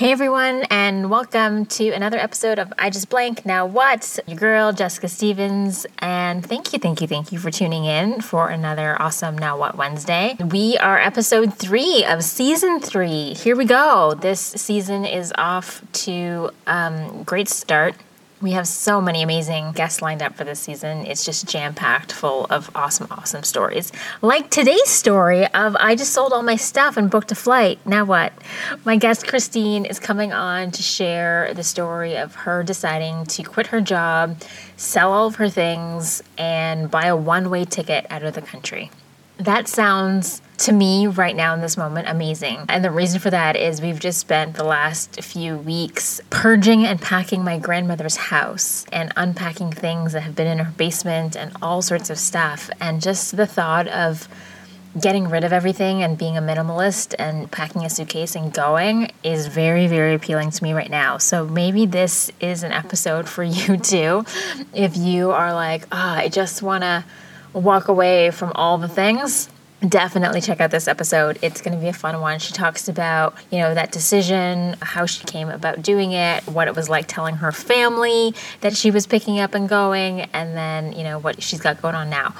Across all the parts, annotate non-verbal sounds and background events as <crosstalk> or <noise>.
Hey everyone, and welcome to another episode of I Just Blank. Now, what? Your girl, Jessica Stevens, and thank you, thank you, thank you for tuning in for another awesome Now What Wednesday. We are episode three of season three. Here we go. This season is off to um, great start. We have so many amazing guests lined up for this season. It's just jam packed full of awesome, awesome stories. Like today's story of I just sold all my stuff and booked a flight. Now what? My guest Christine is coming on to share the story of her deciding to quit her job, sell all of her things, and buy a one way ticket out of the country. That sounds to me right now in this moment amazing. And the reason for that is we've just spent the last few weeks purging and packing my grandmother's house and unpacking things that have been in her basement and all sorts of stuff. And just the thought of getting rid of everything and being a minimalist and packing a suitcase and going is very, very appealing to me right now. So maybe this is an episode for <laughs> you too. If you are like, oh, I just want to walk away from all the things definitely check out this episode. It's going to be a fun one. She talks about, you know, that decision, how she came about doing it, what it was like telling her family that she was picking up and going, and then, you know, what she's got going on now.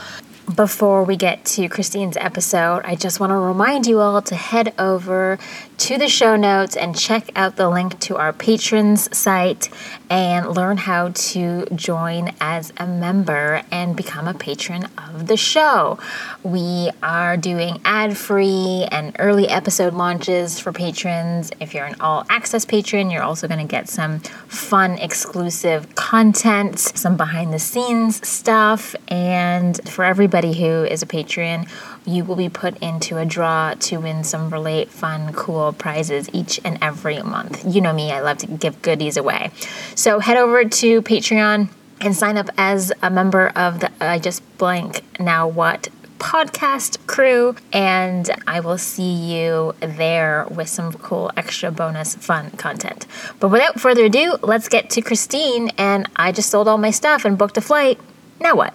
Before we get to Christine's episode, I just want to remind you all to head over to the show notes and check out the link to our patrons site and learn how to join as a member and become a patron of the show. We are doing ad free and early episode launches for patrons. If you're an all access patron, you're also going to get some fun exclusive content, some behind the scenes stuff, and for everybody who is a patron, you will be put into a draw to win some really fun, cool prizes each and every month. You know me, I love to give goodies away. So head over to Patreon and sign up as a member of the I Just Blank Now What podcast crew, and I will see you there with some cool extra bonus fun content. But without further ado, let's get to Christine. And I just sold all my stuff and booked a flight. Now what?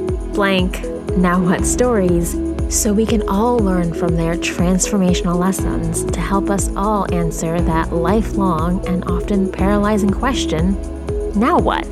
blank now what stories so we can all learn from their transformational lessons to help us all answer that lifelong and often paralyzing question now what?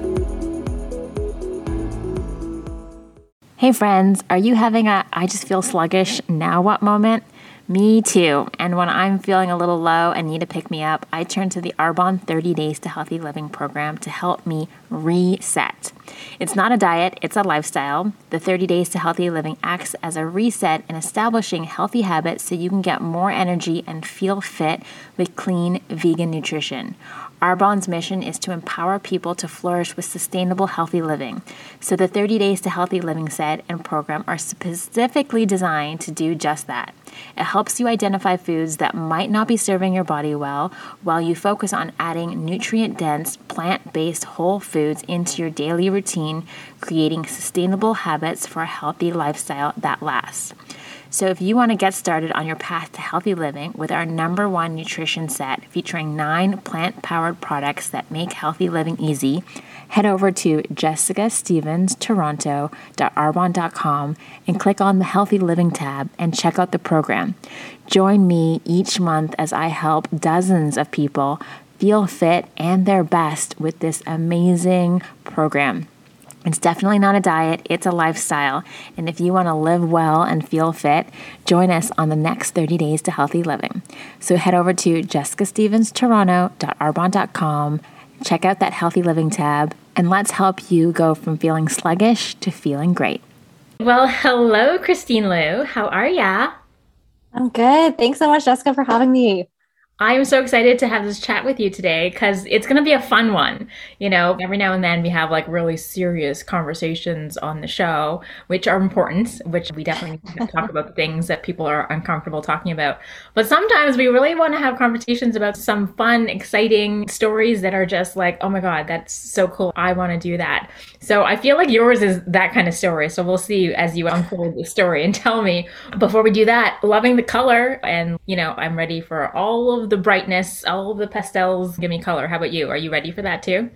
Hey friends, are you having a I just feel sluggish now what moment? Me too. And when I'm feeling a little low and need to pick me up, I turn to the Arbonne 30 Days to Healthy Living program to help me reset. It's not a diet, it's a lifestyle. The 30 Days to Healthy Living acts as a reset in establishing healthy habits so you can get more energy and feel fit with clean vegan nutrition. Arbonne's mission is to empower people to flourish with sustainable, healthy living. So, the 30 Days to Healthy Living set and program are specifically designed to do just that. It helps you identify foods that might not be serving your body well while you focus on adding nutrient dense, plant based whole foods into your daily routine, creating sustainable habits for a healthy lifestyle that lasts. So, if you want to get started on your path to healthy living with our number one nutrition set featuring nine plant powered products that make healthy living easy, head over to jessicastevens.toronto.arbonne.com and click on the Healthy Living tab and check out the program. Join me each month as I help dozens of people feel fit and their best with this amazing program. It's definitely not a diet, it's a lifestyle. And if you want to live well and feel fit, join us on the next 30 days to healthy living. So head over to jessicastevens.toronto.arbonne.com, check out that healthy living tab, and let's help you go from feeling sluggish to feeling great. Well, hello, Christine Liu. How are ya? I'm good. Thanks so much, Jessica, for having me. I am so excited to have this chat with you today because it's going to be a fun one. You know, every now and then we have like really serious conversations on the show, which are important, which we definitely talk about things that people are uncomfortable talking about. But sometimes we really want to have conversations about some fun, exciting stories that are just like, oh my God, that's so cool. I want to do that. So I feel like yours is that kind of story. So we'll see as you unfold the story and tell me. Before we do that, loving the color. And, you know, I'm ready for all of the brightness, all the pastels give me color. How about you? Are you ready for that too?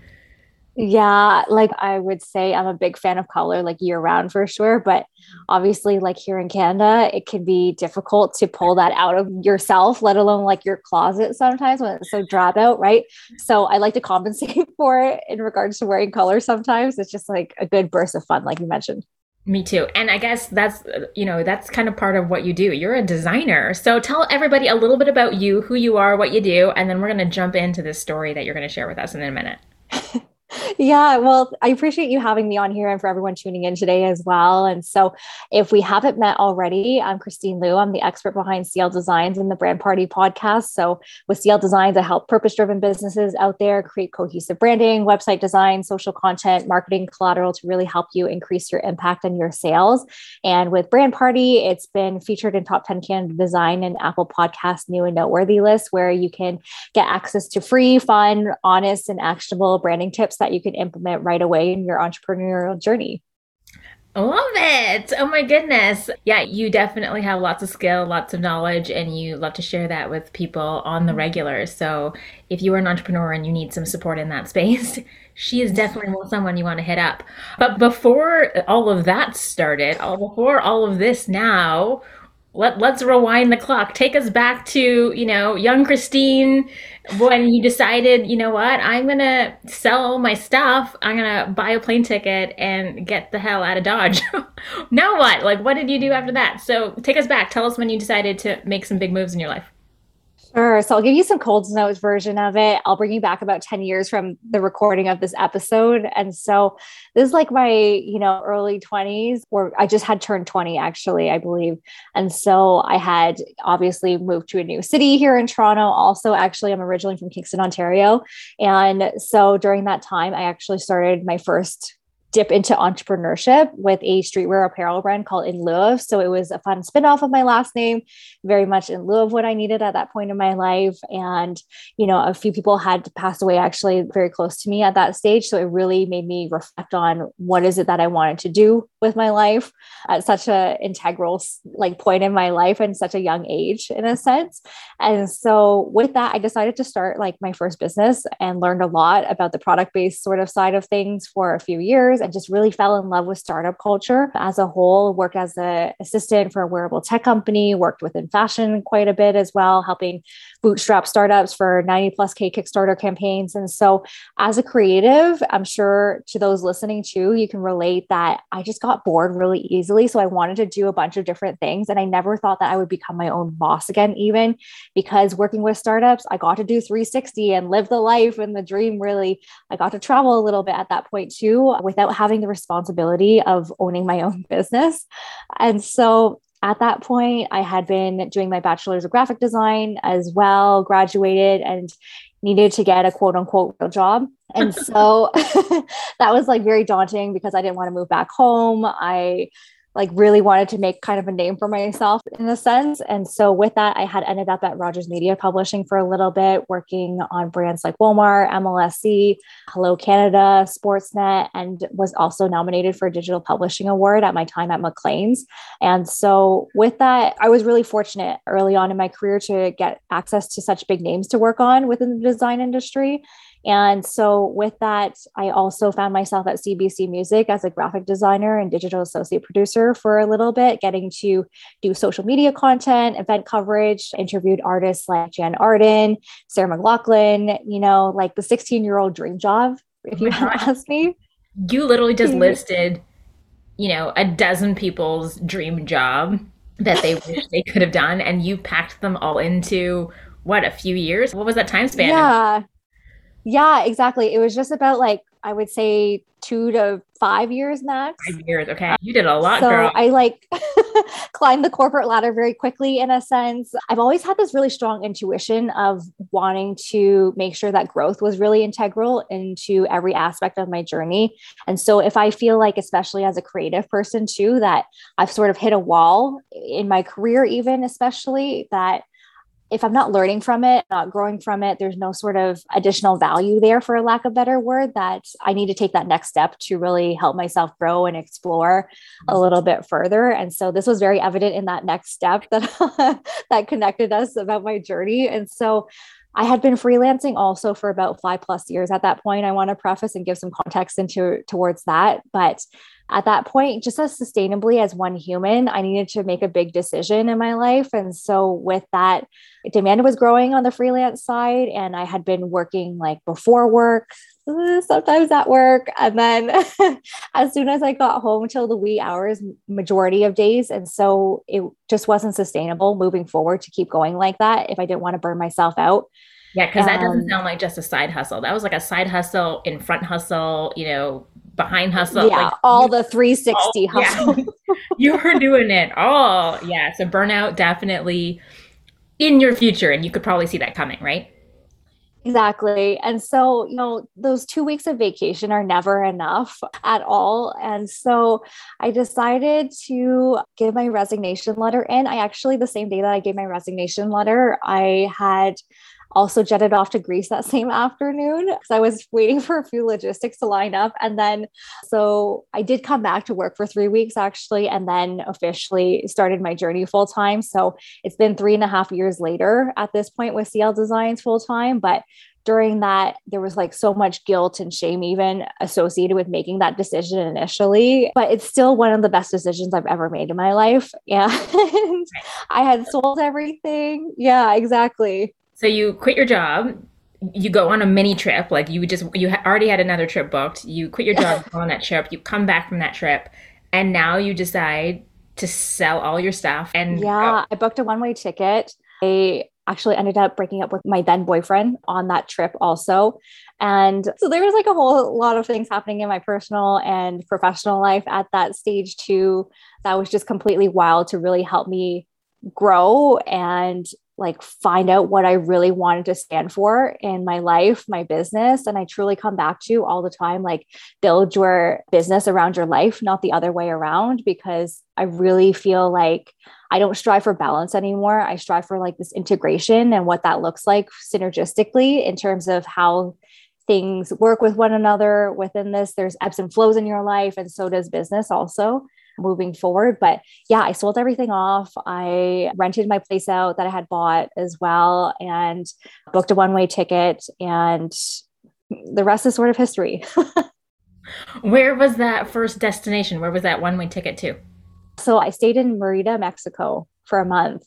Yeah, like I would say I'm a big fan of color like year round for sure, but obviously like here in Canada, it can be difficult to pull that out of yourself, let alone like your closet sometimes when it's so drab out, right? So I like to compensate <laughs> for it in regards to wearing color sometimes. It's just like a good burst of fun like you mentioned. Me too. And I guess that's, you know, that's kind of part of what you do. You're a designer. So tell everybody a little bit about you, who you are, what you do, and then we're going to jump into this story that you're going to share with us in a minute. Yeah, well, I appreciate you having me on here and for everyone tuning in today as well. And so, if we haven't met already, I'm Christine Liu. I'm the expert behind CL Designs and the Brand Party podcast. So, with CL Designs, I help purpose driven businesses out there create cohesive branding, website design, social content, marketing collateral to really help you increase your impact and your sales. And with Brand Party, it's been featured in top 10 Canada Design and Apple Podcast new and noteworthy lists where you can get access to free, fun, honest, and actionable branding tips that you can implement right away in your entrepreneurial journey. Love it. Oh my goodness. Yeah, you definitely have lots of skill, lots of knowledge, and you love to share that with people on the regular. So if you are an entrepreneur and you need some support in that space, <laughs> she is definitely someone you want to hit up. But before all of that started, before all of this now, let, let's rewind the clock. Take us back to, you know, young Christine when you decided, you know what, I'm to sell my stuff. I'm to buy a plane ticket and get the hell out of Dodge. <laughs> now what? Like, what did you do after that? So take us back. Tell us when you decided to make some big moves in your life. Sure. So I'll give you some Coles Notes version of it. I'll bring you back about 10 years from the recording of this episode. And so this is like my, you know, early 20s, or I just had turned 20 actually, I believe. And so I had obviously moved to a new city here in Toronto. Also, actually, I'm originally from Kingston, Ontario. And so during that time, I actually started my first dip into entrepreneurship with a streetwear apparel brand called In Lieu. So it was a fun spinoff of my last name, very much in lieu of what I needed at that point in my life. And, you know, a few people had passed away actually very close to me at that stage. So it really made me reflect on what is it that I wanted to do with my life at such a integral like point in my life and such a young age in a sense. And so with that, I decided to start like my first business and learned a lot about the product based sort of side of things for a few years and just really fell in love with startup culture as a whole. Worked as an assistant for a wearable tech company, worked within fashion quite a bit as well, helping bootstrap startups for 90 plus K Kickstarter campaigns. And so, as a creative, I'm sure to those listening too, you can relate that I just got bored really easily. So, I wanted to do a bunch of different things. And I never thought that I would become my own boss again, even because working with startups, I got to do 360 and live the life and the dream really. I got to travel a little bit at that point too without having the responsibility of owning my own <laughs> business. And so at that point, I had been doing my bachelor's of graphic design as well, graduated, and needed to get a quote unquote real job. And <laughs> so <laughs> that was like very daunting because I didn't want to move back home. I like really wanted to make kind of a name for myself in a sense. And so with that, I had ended up at Rogers Media Publishing for a little bit, working on brands like Walmart, MLSE, Hello Canada, Sportsnet, and was also nominated for a digital publishing award at my time at Maclean's. And so with that, I was really fortunate early on in my career to get access to such big names to work on within the design industry. And so, with that, I also found myself at CBC Music as a graphic designer and digital associate producer for a little bit, getting to do social media content, event coverage, interviewed artists like Jann Arden, Sarah McLachlan, you know, like the 16 year old dream job, if you oh <laughs> ask me. You literally just <laughs> listed, you know, a dozen people's dream job that they <laughs> wish they could have done, and you packed them all into what a few years? What was that time span? Yeah yeah exactly it was just about like i would say two to five years max. Five years. Okay. You did a lot, so girl. I like <laughs> climbed the corporate ladder very quickly in a sense. I've always had this really strong intuition of wanting to make sure that growth was really integral into every aspect of my journey. And so if I feel like, especially as a creative person too, that I've sort of hit a wall in my career, even especially that if I'm not learning from it, not growing from it, there's no sort of additional value there, for a lack of better word, that I need to take that next step to really help myself grow and explore a little bit further. And so this was very evident in that next step that <laughs> that connected us about my journey. And so I had been freelancing also for about five plus years at that point. I want to preface and give some context into towards that. But at that point, just as sustainably as one human, I needed to make a big decision in my life. And so, with that, demand was growing on the freelance side. And I had been working like before work, sometimes at work. And then <laughs> as soon as I got home till the wee hours, majority of days. And so, it just wasn't sustainable moving forward to keep going like that if I didn't want to burn myself out. Yeah, because that doesn't um, sound like just a side hustle. That was like a side hustle in front hustle, you know, behind hustle. Yeah, like, all the 360 hustle. Yeah. <laughs> you were doing it all. Yeah. So burnout definitely in your future. And you could probably see that coming, right? Exactly. And so, you know, those two weeks of vacation are never enough at all. And so I decided to give my resignation letter in. I actually, the same day that I gave my resignation letter, I had also jetted off to Greece that same afternoon because I was waiting for a few logistics to line up. And then, so I did come back to work for three weeks actually, and then officially started my journey full time. So it's been three and a half years later at this point with CL Designs full time. But during that, there was like so much guilt and shame, even associated with making that decision initially. But it's still one of the best decisions I've ever made in my life. <laughs> And I had sold everything. Yeah, exactly. So you quit your job, you go on a mini trip, like you just you already had another trip booked. You quit your job, <laughs> go on that trip. You come back from that trip, and now you decide to sell all your stuff. And yeah, go. I booked a one way ticket. I actually ended up breaking up with my then boyfriend on that trip also. And so there was like a whole lot of things happening in my personal and professional life at that stage too. That was just completely wild to really help me grow and like find out what I really wanted to stand for in my life, my business. And I truly come back to all the time like build your business around your life, not the other way around, because I really feel like I don't strive for balance anymore. I strive for like this integration and what that looks like synergistically in terms of how things work with one another within this. There's ebbs and flows in your life, and so does business also moving forward. But yeah, I sold everything off. I rented my place out that I had bought as well and booked a one way ticket. And the rest is sort of history. <laughs> Where was that first destination? Where was that one way ticket to? So I stayed in Merida, Mexico for a month.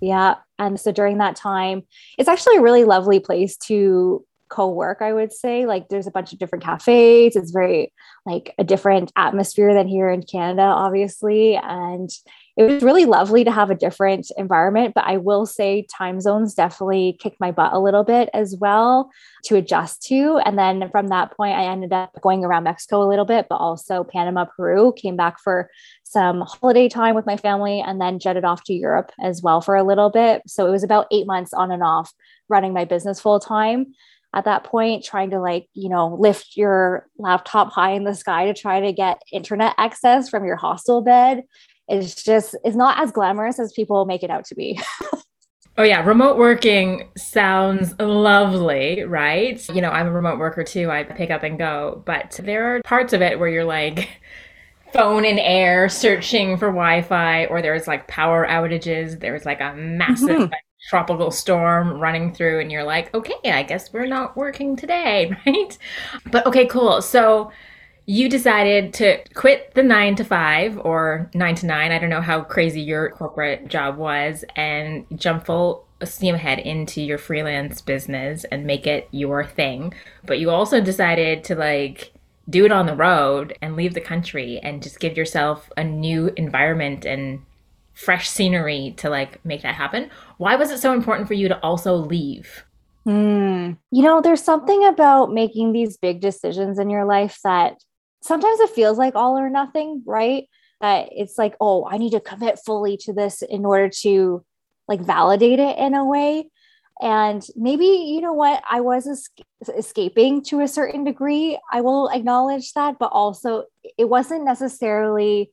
Yeah. And so during that time, it's actually a really lovely place to co-work i would say like there's a bunch of different cafes. It's very like a different atmosphere than here in canada obviously. And it was really lovely to have a different environment but i will say time zones definitely kicked my butt a little bit as well to adjust to. And then from that point i ended up going around mexico a little bit but also panama peru. Came back for some holiday time with my family and then jetted off to europe as well for a little bit. So it was about eight months on and off running my business full time at that point trying to like you know lift your laptop high in the sky to try to get internet access from your hostel bed is just is not as glamorous as people make it out to be. <laughs> Oh yeah, remote working sounds lovely, right? You know, I'm a remote worker too. I pick up and go, but there are parts of it where you're like phone in air searching for Wi-Fi or there's like power outages, there's like a massive mm-hmm tropical storm running through and you're like, okay, I guess we're not working today, <laughs> right? But okay, cool. So you decided to quit the nine to five or nine to nine. I don't know how crazy your corporate job was and jump full steam ahead into your freelance business and make it your thing. But you also decided to like do it on the road and leave the country and just give yourself a new environment and fresh scenery to like make that happen. Why was it so important for you to also leave? Mm. You know, there's something about making these big decisions in your life that sometimes it feels like all or nothing, right? That it's like, oh, I need to commit fully to this in order to like validate it in a way. And maybe, you know what, I was es- escaping to a certain degree. I will acknowledge that, but also it wasn't necessarily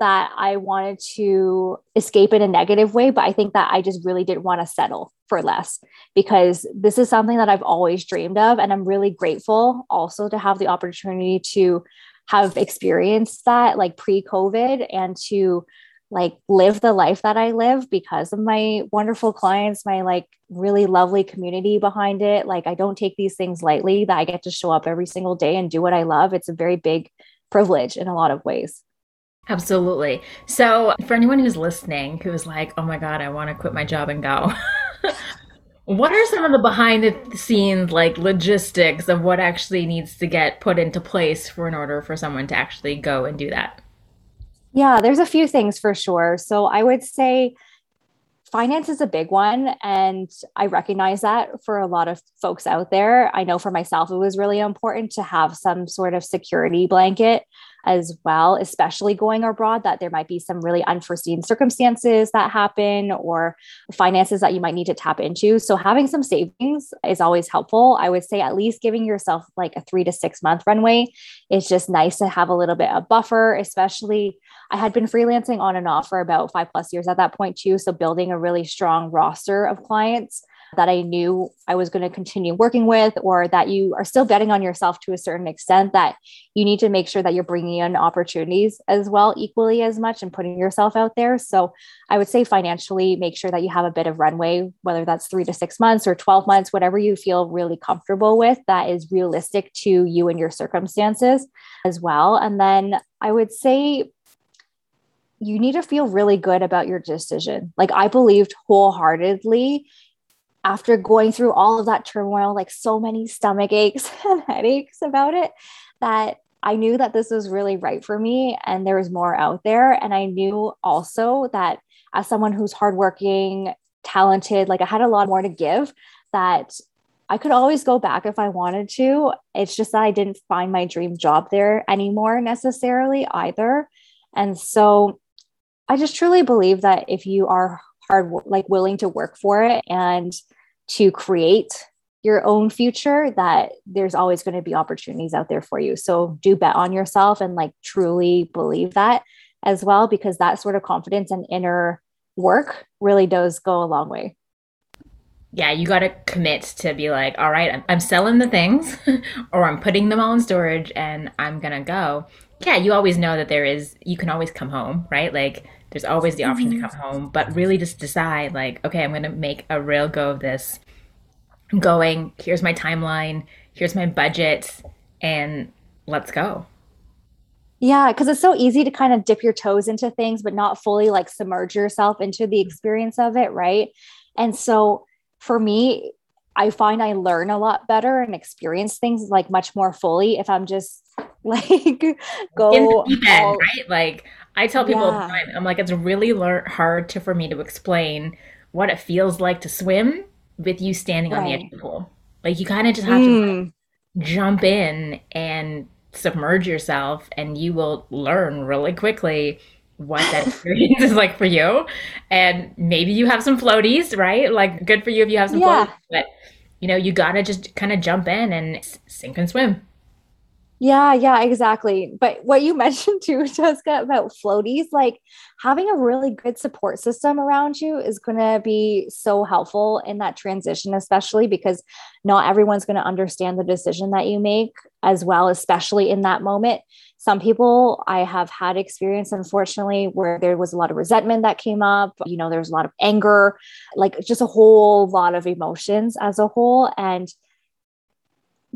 that I wanted to escape in a negative way, but I think that I just really didn't want to settle for less because this is something that I've always dreamed of. And I'm really grateful also to have the opportunity to have experienced that like pre COVID and to like live the life that I live because of my wonderful clients, my like really lovely community behind it. Like I don't take these things lightly that I get to show up every single day and do what I love. It's a very big privilege in a lot of ways. Absolutely. So, for anyone who's listening who's like, oh my God, I want to quit my job and go, <laughs> what are some of the behind the scenes, like logistics of what actually needs to get put into place for in order for someone to actually go and do that? Yeah, there's a few things for sure. So, I would say, finance is a big one and i recognize that for a lot of folks out there i know for myself it was really important to have some sort of security blanket as well, especially going abroad, that there might be some really unforeseen circumstances that happen or finances that you might need to tap into. So, having some savings is always helpful. I would say at least giving yourself like a three to six month runway is just nice to have a little bit of buffer, especially. I had been freelancing on and off for about five plus years at that point, too. So, building a really strong roster of clients that I knew I was going to continue working with, or that you are still betting on yourself to a certain extent, that you need to make sure that you're bringing in opportunities as well, equally as much, and putting yourself out there. So I would say financially, make sure that you have a bit of runway, whether that's three to six months or 12 months, whatever you feel really comfortable with, that is realistic to you and your circumstances as well. And then I would say, you need to feel really good about your decision. Like I believed wholeheartedly after going through all of that turmoil, like so many stomach aches <laughs> and headaches about it, that I knew that this was really right for me and there was more out there. And I knew also that as someone who's hardworking, talented, like I had a lot more to give, that I could always go back if I wanted to. It's just that I didn't find my dream job there anymore necessarily either. And so I just truly believe that if you are hard like willing to work for it and to create your own future that there's always going to be opportunities out there for you so do bet on yourself and like truly believe that as well because that sort of confidence and inner work really does go a long way yeah, you got to commit to be like, all right, I'm, I'm selling the things <laughs> or I'm putting them all in storage and I'm to go. Yeah, you always know that there is, you can always come home, right? Like there's always the option mm-hmm. to come home, but really just decide like, okay, I'm going to make a real go of this. I'm going, here's my timeline, here's my budget, and let's go. Yeah, because it's so easy to kind of dip your toes into things, but not fully like submerge yourself into the experience of it. Right. And so for me, I find I learn a lot better and experience things like much more fully if I'm just <laughs> like go in the deep end, all, right? Like I tell people yeah. time, I'm like, it's really hard to for me to explain what it feels like to swim with you standing right. on the edge of the pool. Like you kind of just have mm. to like, jump in and submerge yourself, and you will learn really quickly what that <laughs> experience is like for you. And maybe you have some floaties, right? Like good for you if you have some yeah. floaties, but you know, you gotta just kind of jump in and sink and swim. Yeah, yeah, exactly. But what you <laughs> mentioned too, Jessica, about floaties, like having a really good support system around you is going to be so helpful in that transition, especially because not everyone's going to understand the decision that you make as well, especially in that moment. Some people I have had experience, unfortunately, where there was a lot of resentment that came up. You know, there's a lot of anger, like just a whole lot of emotions as a whole. And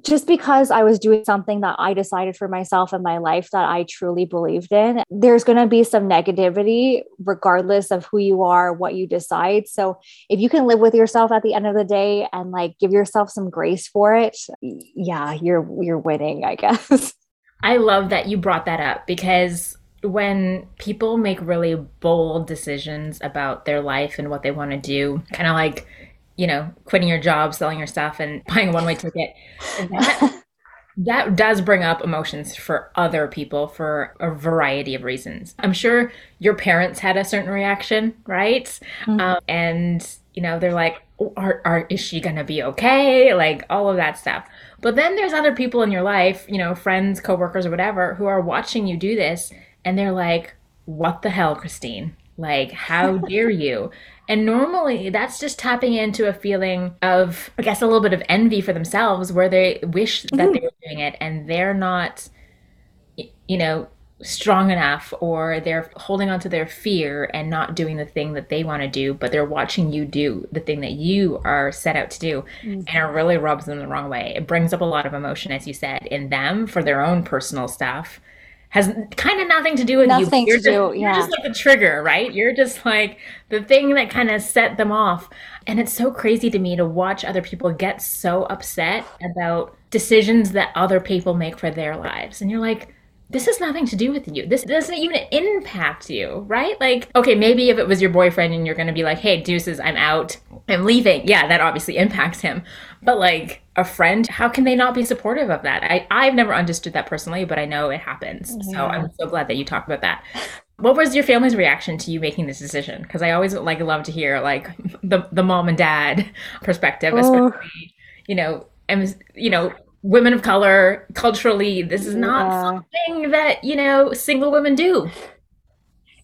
just because I was doing something that I decided for myself in my life that I truly believed in, there's going to be some negativity regardless of who you are, what you decide. So if you can live with yourself at the end of the day and like give yourself some grace for it, yeah, you're you're winning, I <laughs> guess. I love that you brought that up because when people make really bold decisions about their life and what they want to do, kind of like you know, quitting your job, selling your stuff, and <laughs> buying a one way ticket. That, <laughs> that does bring up emotions for other people for a variety of reasons. I'm sure your parents had a certain reaction, right? Mm-hmm. Um, and you know they're like, oh, are, are, is she gonna be okay? Like all of that stuff. But then there's other people in your life, you know, friends, coworkers, or whatever, who are watching you do this, and they're like, "What the hell, Christine? Like, how dare you?" And normally that's just tapping into a feeling of, I guess, a little bit of envy for themselves where they wish that mm-hmm. they were doing it and they're not, you know, strong enough or they're holding on to their fear and not doing the thing that they want to do, but they're watching you do the thing that you are set out to do. Mm-hmm. And it really rubs them the wrong way. It brings up a lot of emotion, as you said, in them for their own personal stuff has kind of nothing to do with nothing you. You're, to just, do, yeah. you're just like the trigger, right? You're just like the thing that kind of set them off. And it's so crazy to me to watch other people get so upset about decisions that other people make for their lives. And you're like, this has nothing to do with you. This doesn't even impact you, right? Like, okay, maybe if it was your boyfriend and you're going to be like, hey, deuces, I'm out, I'm leaving. Yeah, that obviously impacts him. But like a friend, how can they not be supportive of that? I, I've never understood that personally, but I know it happens. Yeah. So I'm so glad that you talked about that. What was your family's reaction to you making this decision? Because I always like love to hear like <laughs> the the mom and dad perspective, oh. especially, you know, and you know, women of color culturally this is not yeah. something that you know single women do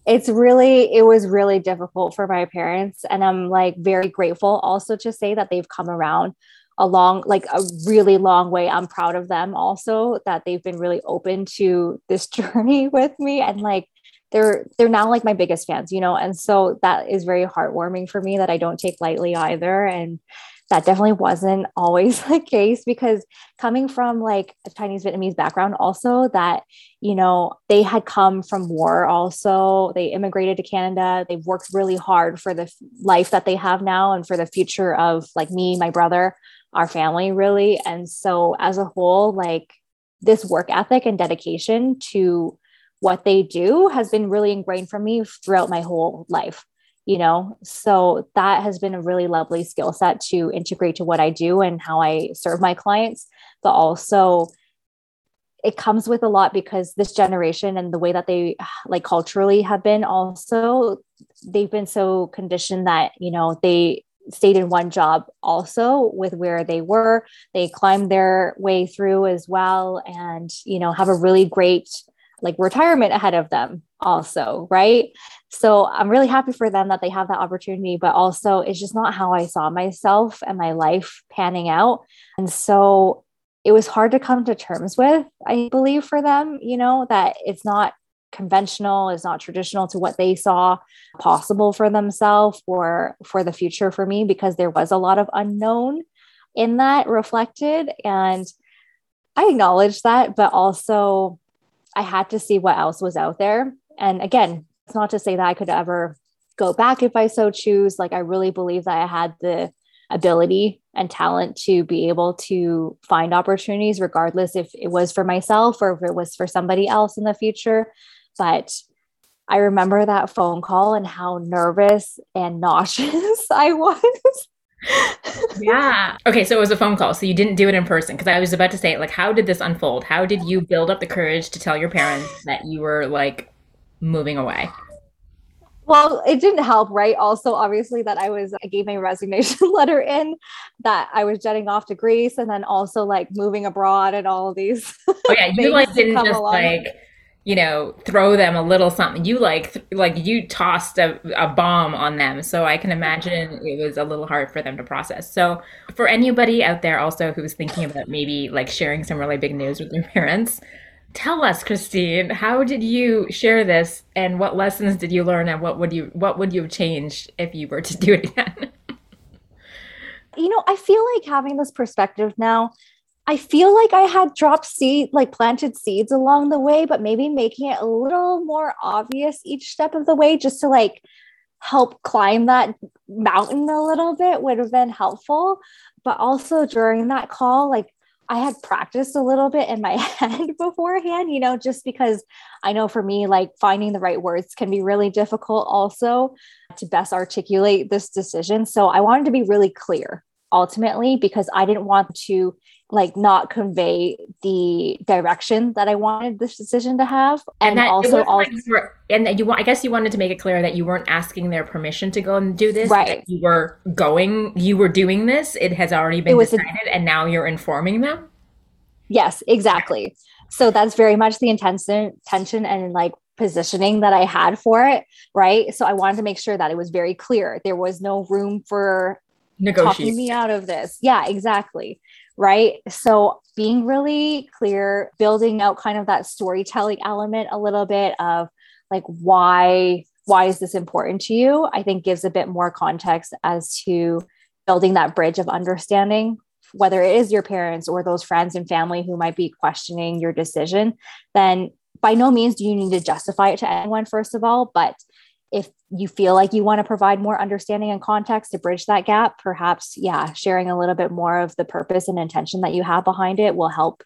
it's really it was really difficult for my parents and i'm like very grateful also to say that they've come around a long like a really long way i'm proud of them also that they've been really open to this <laughs> journey with me and like they're they're now like my biggest fans you know and so that is very heartwarming for me that i don't take lightly either and that definitely wasn't <laughs> always the case because coming from like a Chinese Vietnamese background, also that, you know, they had come from war also. They immigrated to Canada. They've worked really hard for the life that they have now and for the future of like me, my brother, our family, really. And so as a whole, like this work ethic and dedication to what they do has been really ingrained for me throughout my whole life you know? So that has been a really lovely skill set to integrate to what i do and how i serve my clients but also it comes with a lot because this generation and the way that they like culturally have been also they've been so conditioned that you know they stayed in one job also with where they were. They climbed their way through as well and you know have a really great like retirement ahead of them also right? So i'm really happy for them that they have that opportunity but also it's just not how i saw myself and my life panning out. And so it was hard to come to terms with i believe for them you know that it's not conventional it's not traditional to what they saw possible for themselves or for the future for me because there was a lot of unknown in that reflected. And i acknowledge that but also I had to see what else was out there. And again, it's not to say that I could ever go back if I so choose. Like, I really believe that I had the ability and talent to be able to find opportunities, regardless if it was for myself or if it was for somebody else in the future. But I remember that phone call and how nervous and <laughs> nauseous I was yeah. Okay, so it was a phone call. So you didn't do it in person because I was about to say, like, how did this unfold? How did you build up the courage to tell your parents that you were like moving away? Well, it didn't help, right? Also, obviously, that I was, I gave my resignation <laughs> letter in, that I was jetting off to Greece, and then also like moving abroad and all of these. Oh yeah, you <laughs> like didn't just along. like you know, throw them a little something. You like, th- like you tossed a, a bomb on them. So I can imagine it was a little hard for them to process. So for anybody out there also who's thinking about maybe like sharing some really big news with their <laughs> parents, tell us, Christine, how did you share this and what lessons did you learn and what would you, what would you have changed if you were to <laughs> do it again? you know, I feel like having this perspective now I feel like I had dropped seed, like planted seeds along the way, but maybe making it a little more obvious each step of the way just to like help climb that mountain a little bit would have been helpful. But also during that call, like I had practiced a little bit in my <laughs> head beforehand, you know, just because I know for me, like finding the right words can be really difficult also to best articulate this decision. So I wanted to be really clear ultimately because I didn't want to like not convey the direction that I wanted this decision to have. And, and also, also like were, and that you want, I guess you wanted to make it clear that you weren't asking their permission to go and do this. Right. You were going, you were doing this. It has already been decided, a, and now you're informing them. Yes, exactly. So that's very much the intention, tension, and like positioning that I had for it. Right. So I wanted to make sure that it was very clear. There was no room for talking me out of this. Yeah, exactly right? So being really clear, building out kind of that storytelling element a little bit of like why why is this important to you? I think gives a bit more context as to building that bridge of understanding whether it is your parents or those friends and family who might be questioning your decision, then by no means do you need to justify it to anyone, first of all. But if you feel like you want to provide more understanding and context to bridge that gap, perhaps, yeah, sharing a little bit more of the purpose and intention that you have behind it will help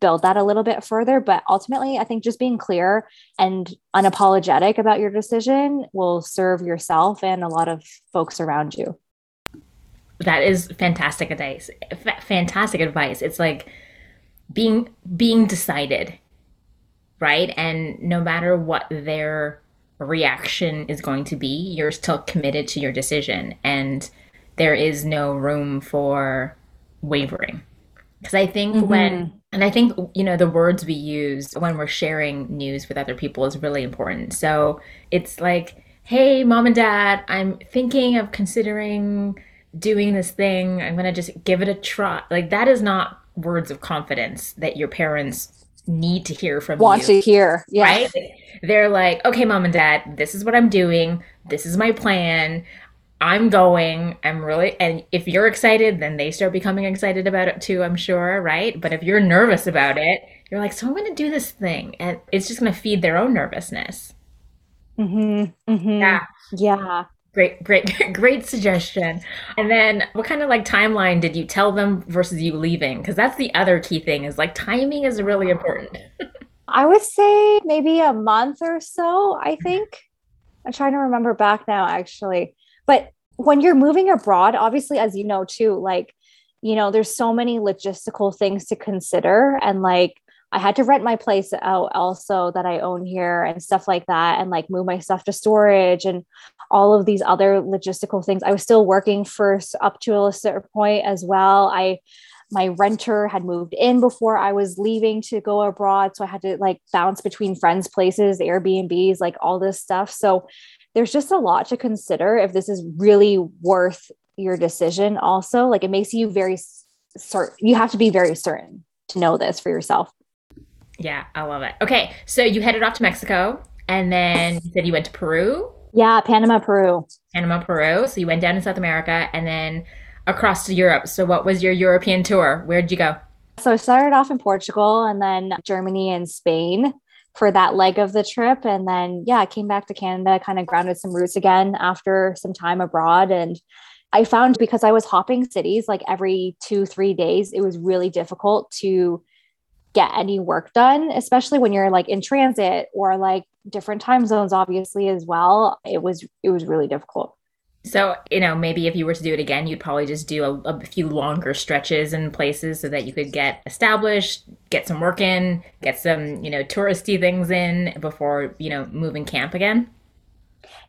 build that a little bit further. But ultimately, I think just being clear and unapologetic about your decision will serve yourself and a lot of folks around you. That is fantastic advice. F- fantastic advice. It's like being being decided, right? And no matter what their reaction is going to be, you're still committed to your decision and there is no room for wavering. Because I think mm-hmm. when, and I think, you know, the words we use when we're sharing news with other people is really important. So it's like, hey, mom and dad, I'm thinking of considering doing this thing. I'm going to just give it a try. Like, that is not words of confidence that your parents need to hear from want you. to hear. Yeah. Right? They're like, okay, mom and dad, this is what I'm doing. This is my plan. I'm going. I'm really, and if you're excited, then they start becoming excited about it too, I'm sure, right? But if you're nervous about it, you're like, so I'm going to do this thing. And it's just going to feed their own nervousness. Mm-hmm, mm-hmm. Yeah. Yeah. Great, great, <laughs> great suggestion. And then what kind of like timeline did you tell them versus you leaving? Because that's the other key thing is like timing is really important. <laughs> I would say maybe a month or so, I think. I'm trying to remember back now, actually. But when you're moving abroad, obviously, as you know, too, like, you know, there's so many logistical things to consider. And like, I had to rent my place out also that I own here and stuff like that, and like move my stuff to storage and all of these other logistical things. I was still working first up to a certain point as well. I my renter had moved in before I was leaving to go abroad. So I had to like bounce between friends' places, Airbnbs, like all this stuff. So there's just a lot to consider if this is really worth your decision, also. Like it makes you very certain, you have to be very certain to know this for yourself. Yeah, I love it. Okay, so you headed off to Mexico and then you said you went to Peru. Yeah, Panama, Peru. Panama, Peru. So you went down to South America and then across to Europe. So what was your European tour? Where'd you go? So I started off in Portugal and then Germany and Spain for that leg of the trip. And then, yeah, I came back to Canada, kind of grounded some roots again after some time abroad. And I found because I was hopping cities like every two, three days, it was really difficult to get any work done, especially when you're like in transit or like different time zones, obviously, as well. It was, it was really difficult. So, you know, maybe if you were to do it again, you'd probably just do a, a, few longer stretches in places so that you could get established, get some work in, get some, you know, touristy things in before, you know, moving camp again.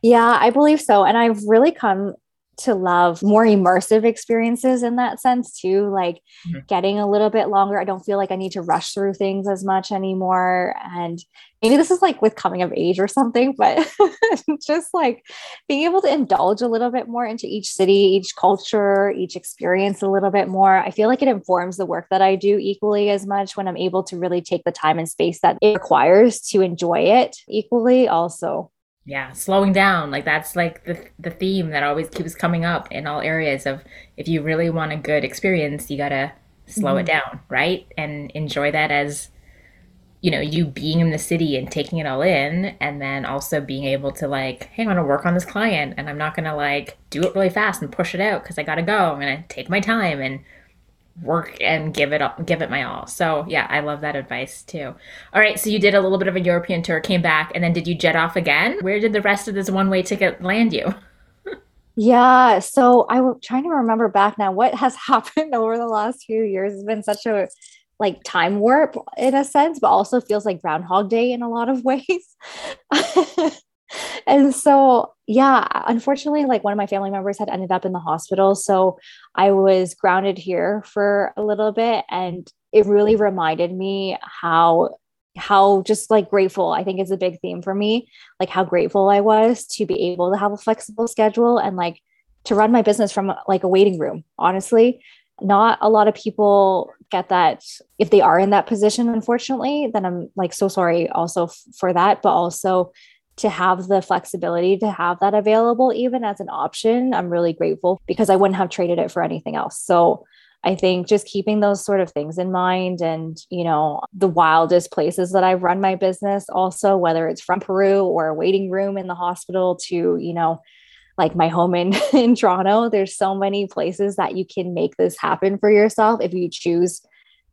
Yeah, I believe so. And I've really come to love more immersive experiences in that sense too like mm-hmm. getting a little bit longer. I don't feel like i need to rush through things as much anymore. And maybe this is like with coming of age or something but <laughs> just like being able to indulge a little bit more into each city each culture each experience a little bit more. I feel like it informs the work that i do equally as much when i'm able to really take the time and space that it requires to enjoy it equally also yeah slowing down like that's like the the theme that always keeps coming up in all areas of if you really want a good experience you got to slow mm-hmm. it down right and enjoy that as you know you being in the city and taking it all in and then also being able to like hey i'm gonna work on this client and i'm not gonna like do it really fast and push it out because i gotta go i'm gonna take my time and work and give it give it my all. So yeah, I love that advice too. All right, so you did a little bit of a European tour, came back, and then did you jet off again? Where did the rest of this one way ticket land you? <laughs> Yeah. So I'm trying to remember back now what has <laughs> happened over the last few years. It's been such a like time warp in a sense, but also feels like Groundhog Day in a lot of <laughs> ways. And so, yeah, unfortunately, like one of my family members had ended up in the hospital. So I was grounded here for a little bit. And it really reminded me how how just like grateful I think is a big theme for me, like how grateful I was to be able to have a flexible schedule and like to run my business from like a waiting room. Honestly, not a lot of people get that if they are in that position unfortunately then i'm like so sorry also f- for that but also to have the flexibility to have that available even as an option i'm really grateful because i wouldn't have traded it for anything else so I think just keeping those sort of things in mind and, you know, the wildest places that I've run my business, also, whether it's from Peru or a waiting room in the hospital to, you know, like my home in, <laughs> in Toronto, there's so many places that you can make this happen for yourself if you choose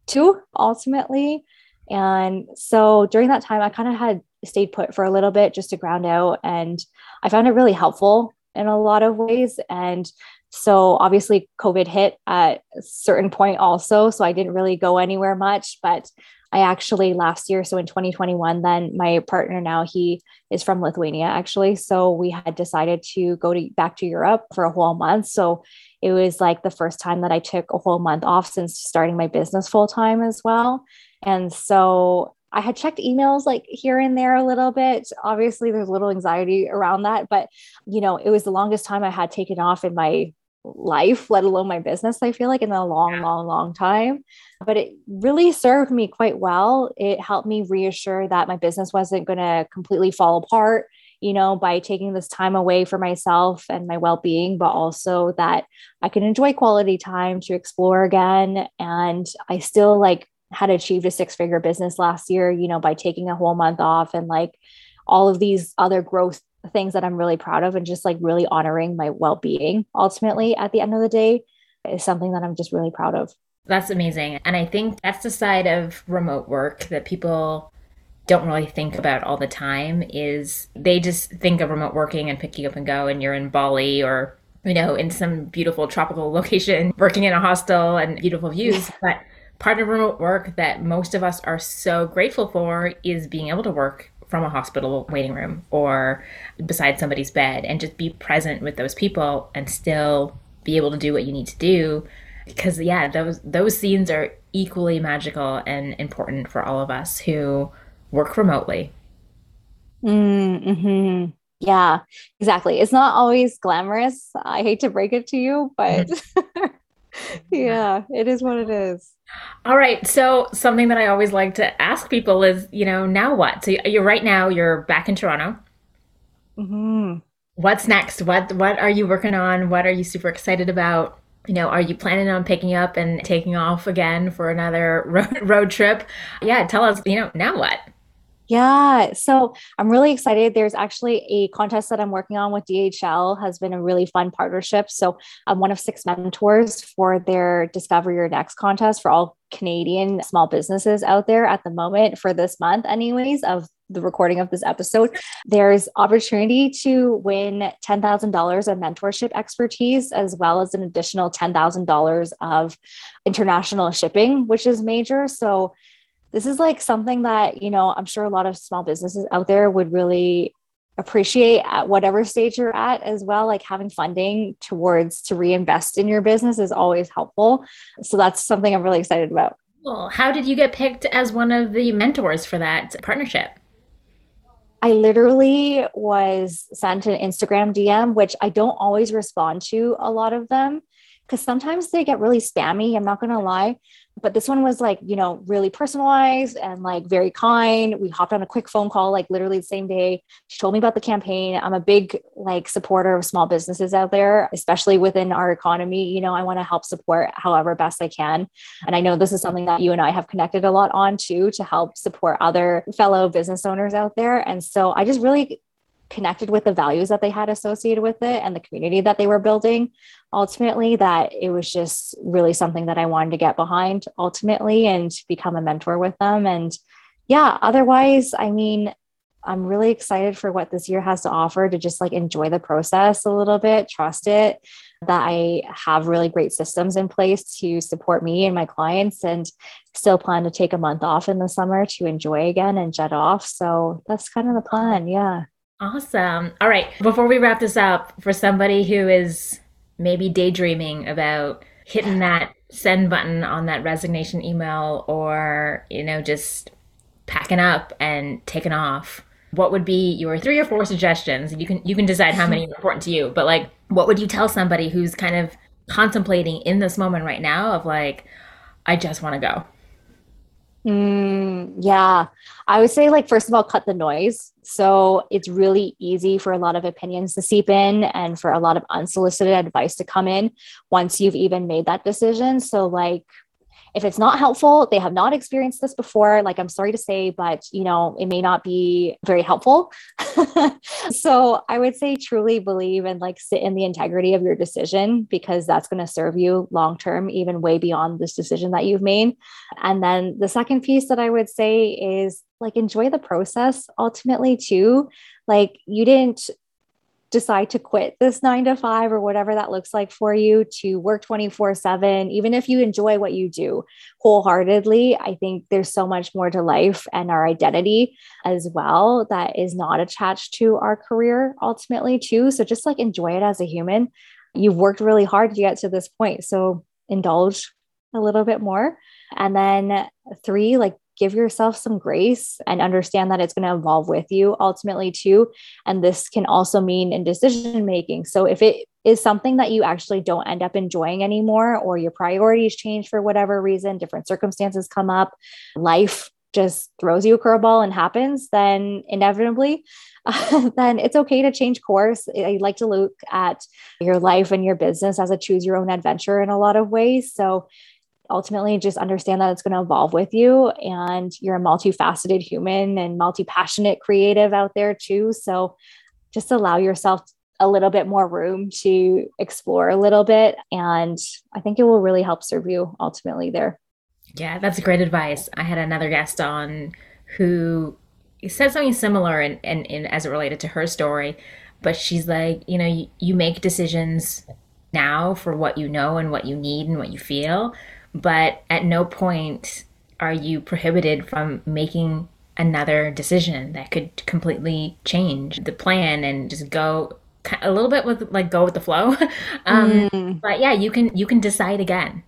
to ultimately. And so during that time, I kind of had stayed put for a little bit just to ground out. And I found it really helpful in a lot of ways. And so obviously COVID hit at a certain point also. So I didn't really go anywhere much, but I actually last year, so in 2021, then my partner now he is from Lithuania actually. So we had decided to go to back to Europe for a whole month. So it was like the first time that I took a whole month off since starting my business full time as well. And so I had checked emails like here and there a little bit. Obviously, there's a little anxiety around that, but you know, it was the longest time I had taken off in my life, let alone my business, I feel like in a long, long, long time. But it really served me quite well. It helped me reassure that my business wasn't going to completely fall apart, you know, by taking this time away for myself and my well being, but also that I can enjoy quality time to explore again. And I still like had achieved a six figure business last year, you know, by taking a whole month off and like all of these other growth things that I'm really proud of and just like really honoring my well-being ultimately at the end of the day is something that I'm just really proud of. That's amazing. And I think that's the side of remote work that people don't really think about all the time is they just think of remote working and picking up and go and you're in Bali or you know in some beautiful tropical <laughs> location working in a hostel and beautiful views but part of remote work that most of us are so grateful for is being able to work from a hospital waiting room or beside somebody's bed and just be present with those people and still be able to do what you need to do because yeah those those scenes are equally magical and important for all of us who work remotely mm-hmm. yeah exactly it's not always glamorous i hate to break it to you but mm-hmm. <laughs> yeah <laughs> it is what it is all right. So something that I always like to ask people is, you know, now what? So you're right now you're back in Toronto. Mm-hmm. What's next? What What are you working on? What are you super excited about? You know, are you planning on picking up and taking off again for another <laughs> road, road trip? Yeah, tell us. You know, now what? Yeah. So I'm really excited. There's actually a contest that I'm working on with DHL has been a really fun partnership. So I'm one of six mentors for their Discover Your Next contest for all Canadian small businesses out there at the moment for this month, anyways, of the recording of this episode. There's opportunity to win $10,000 of mentorship expertise, as well as an additional $10,000 of international shipping, which is major. So this is like something that, you know, I'm sure a lot of small businesses out there would really appreciate at whatever stage you're at as well. Like having funding towards to reinvest in your business is always helpful. So that's something i'm really excited about. Well how did you get picked as one of the mentors for that partnership? I literally was sent an Instagram DM, which I don't always respond to a lot of them because sometimes they get really spammy. I'm not going to lie but this one was like you know really personalized and like very kind. We hopped on a quick phone call like literally the same day. She told me about the campaign. I'm a big like supporter of small businesses out there especially within our economy. You know i want to help support however best i can. And i know this is something that you and i have connected a lot on too to help support other fellow business owners out there. And so i just really connected with the values that they had associated with it and the community that they were building ultimately that it was just really something that I wanted to get behind ultimately and become a mentor with them and yeah otherwise I mean I'm really excited for what this year has to offer to just like enjoy the process a little bit, trust it, that I have really great systems in place to support me and my clients, and still plan to take a month off in the summer to enjoy again and jet off. So that's kind of the plan. Yeah. Awesome. All right. Before we wrap this up, for somebody who is maybe daydreaming about hitting that send button on that resignation email or, you know, just packing up and taking off, what would be your three or four suggestions? You can you can decide how many are important to you, but like what would you tell somebody who's kind of contemplating in this moment right now of like, I just want to go? Mm, yeah. I would say, like, first of all, cut the noise. So it's really easy for a lot of opinions to seep in and for a lot of unsolicited advice to come in once you've even made that decision. So, like, if it's not helpful, they have not experienced this before, like I'm sorry to say, but you know, it may not be very helpful. <laughs> so I would say truly believe and like sit in the integrity of your decision because that's going to serve you long term, even way beyond this decision that you've made. And then the second piece that I would say is like enjoy the process ultimately too. Like you didn't decide to quit this nine to five or whatever that looks like for you to work 24 7, even if you enjoy what you do wholeheartedly, I think there's so much more to life and our identity as well that is not attached to our career ultimately, too. So just like enjoy it as a human. You've worked really hard to get to this point. So indulge a little bit more. And then three, like give yourself some grace and understand that it's going to evolve with you ultimately too. And this can also mean in decision making. So if it is something that you actually don't end up enjoying anymore or your priorities change for whatever reason different circumstances come up life just throws you a curveball and happens then inevitably uh, <laughs> then it's okay to change course. I like to look at your life and your business as a choose your own adventure in a lot of ways. So ultimately just understand that it's going to evolve with you and you're a multifaceted human and multi-passionate creative out there too. So just allow yourself a little bit more room to explore a little bit and i think it will really help serve you ultimately there. Yeah that's great advice. I had another guest on who said something similar and, and, as it related to her story but she's like you know you, you make decisions now for what you know and what you need and what you feel but at no point are you prohibited from making another decision that could completely change the plan and just go a little bit with like go with the flow. <laughs> Um, mm. but yeah you can you can decide again.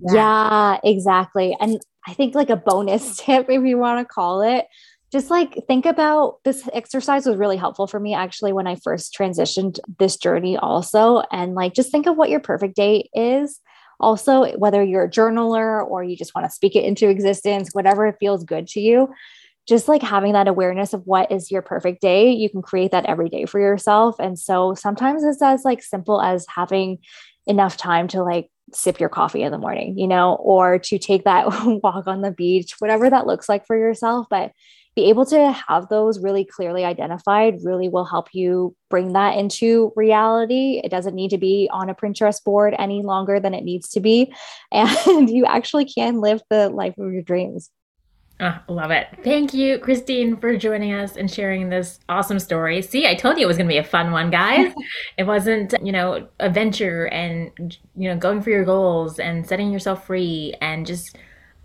Yeah. yeah exactly. And i think like a bonus <laughs> tip if you want to call it just like think about this exercise was really helpful for me actually when I first transitioned this journey also. And like just think of what your perfect day is also, whether you're a journaler or you just want to speak it into existence, whatever it feels good to you, just like having that awareness of what is your perfect day, you can create that every day for yourself. And so sometimes it's as like simple as having enough time to like sip your coffee in the morning, you know, or to take that <laughs> walk on the beach, whatever that looks like for yourself. But be able to have those really clearly identified really will help you bring that into reality. It doesn't need to be on a Pinterest board any longer than it needs to be. <laughs> And you actually can live the life of your dreams. Oh, love it. Thank you, Christine, for joining us and sharing this awesome story. See, I told you it was going to be a fun one, guys. <laughs> it wasn't, you know, a venture and, you know, going for your goals and setting yourself free and just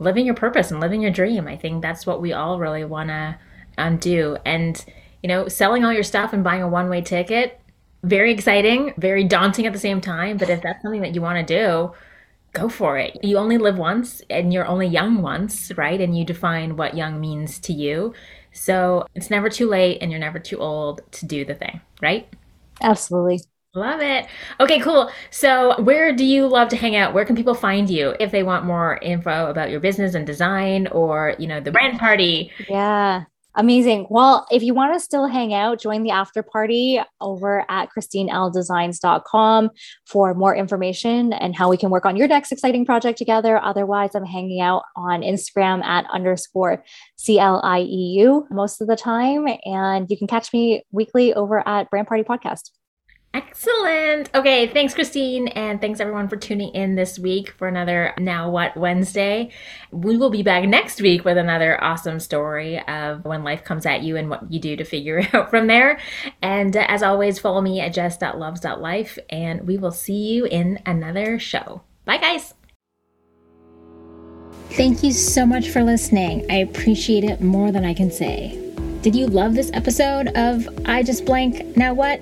living your purpose and living your dream. I think that's what we all really want to um, do. And, you know, selling all your stuff and buying a one way ticket, very exciting, very daunting at the same time. But if that's something that you want to do, go for it. You only live once and you're only young once, right? And you define what young means to you. So it's never too late and you're never too old to do the thing, right? Absolutely. Love it. Okay, cool. So, where do you love to hang out? Where can people find you if they want more info about your business and design or, you know, the brand party? Yeah. Amazing. Well, if you want to still hang out, join the after party over at christineldesigns.com for more information and how we can work on your next exciting project together. Otherwise, I'm hanging out on Instagram at underscore CLIEU most of the time. And you can catch me weekly over at Brand Party Podcast. Excellent. Okay, thanks, Christine. And thanks everyone for tuning in this week for another Now What Wednesday. We will be back next week with another awesome story of when life comes at you and what you do to figure it <laughs> out from there. And uh, as always, follow me at jess.loves.life, and we will see you in another show. Bye, guys. Thank you so much for listening. I appreciate it more than I can say. Did you love this episode of I Just Blank Now What?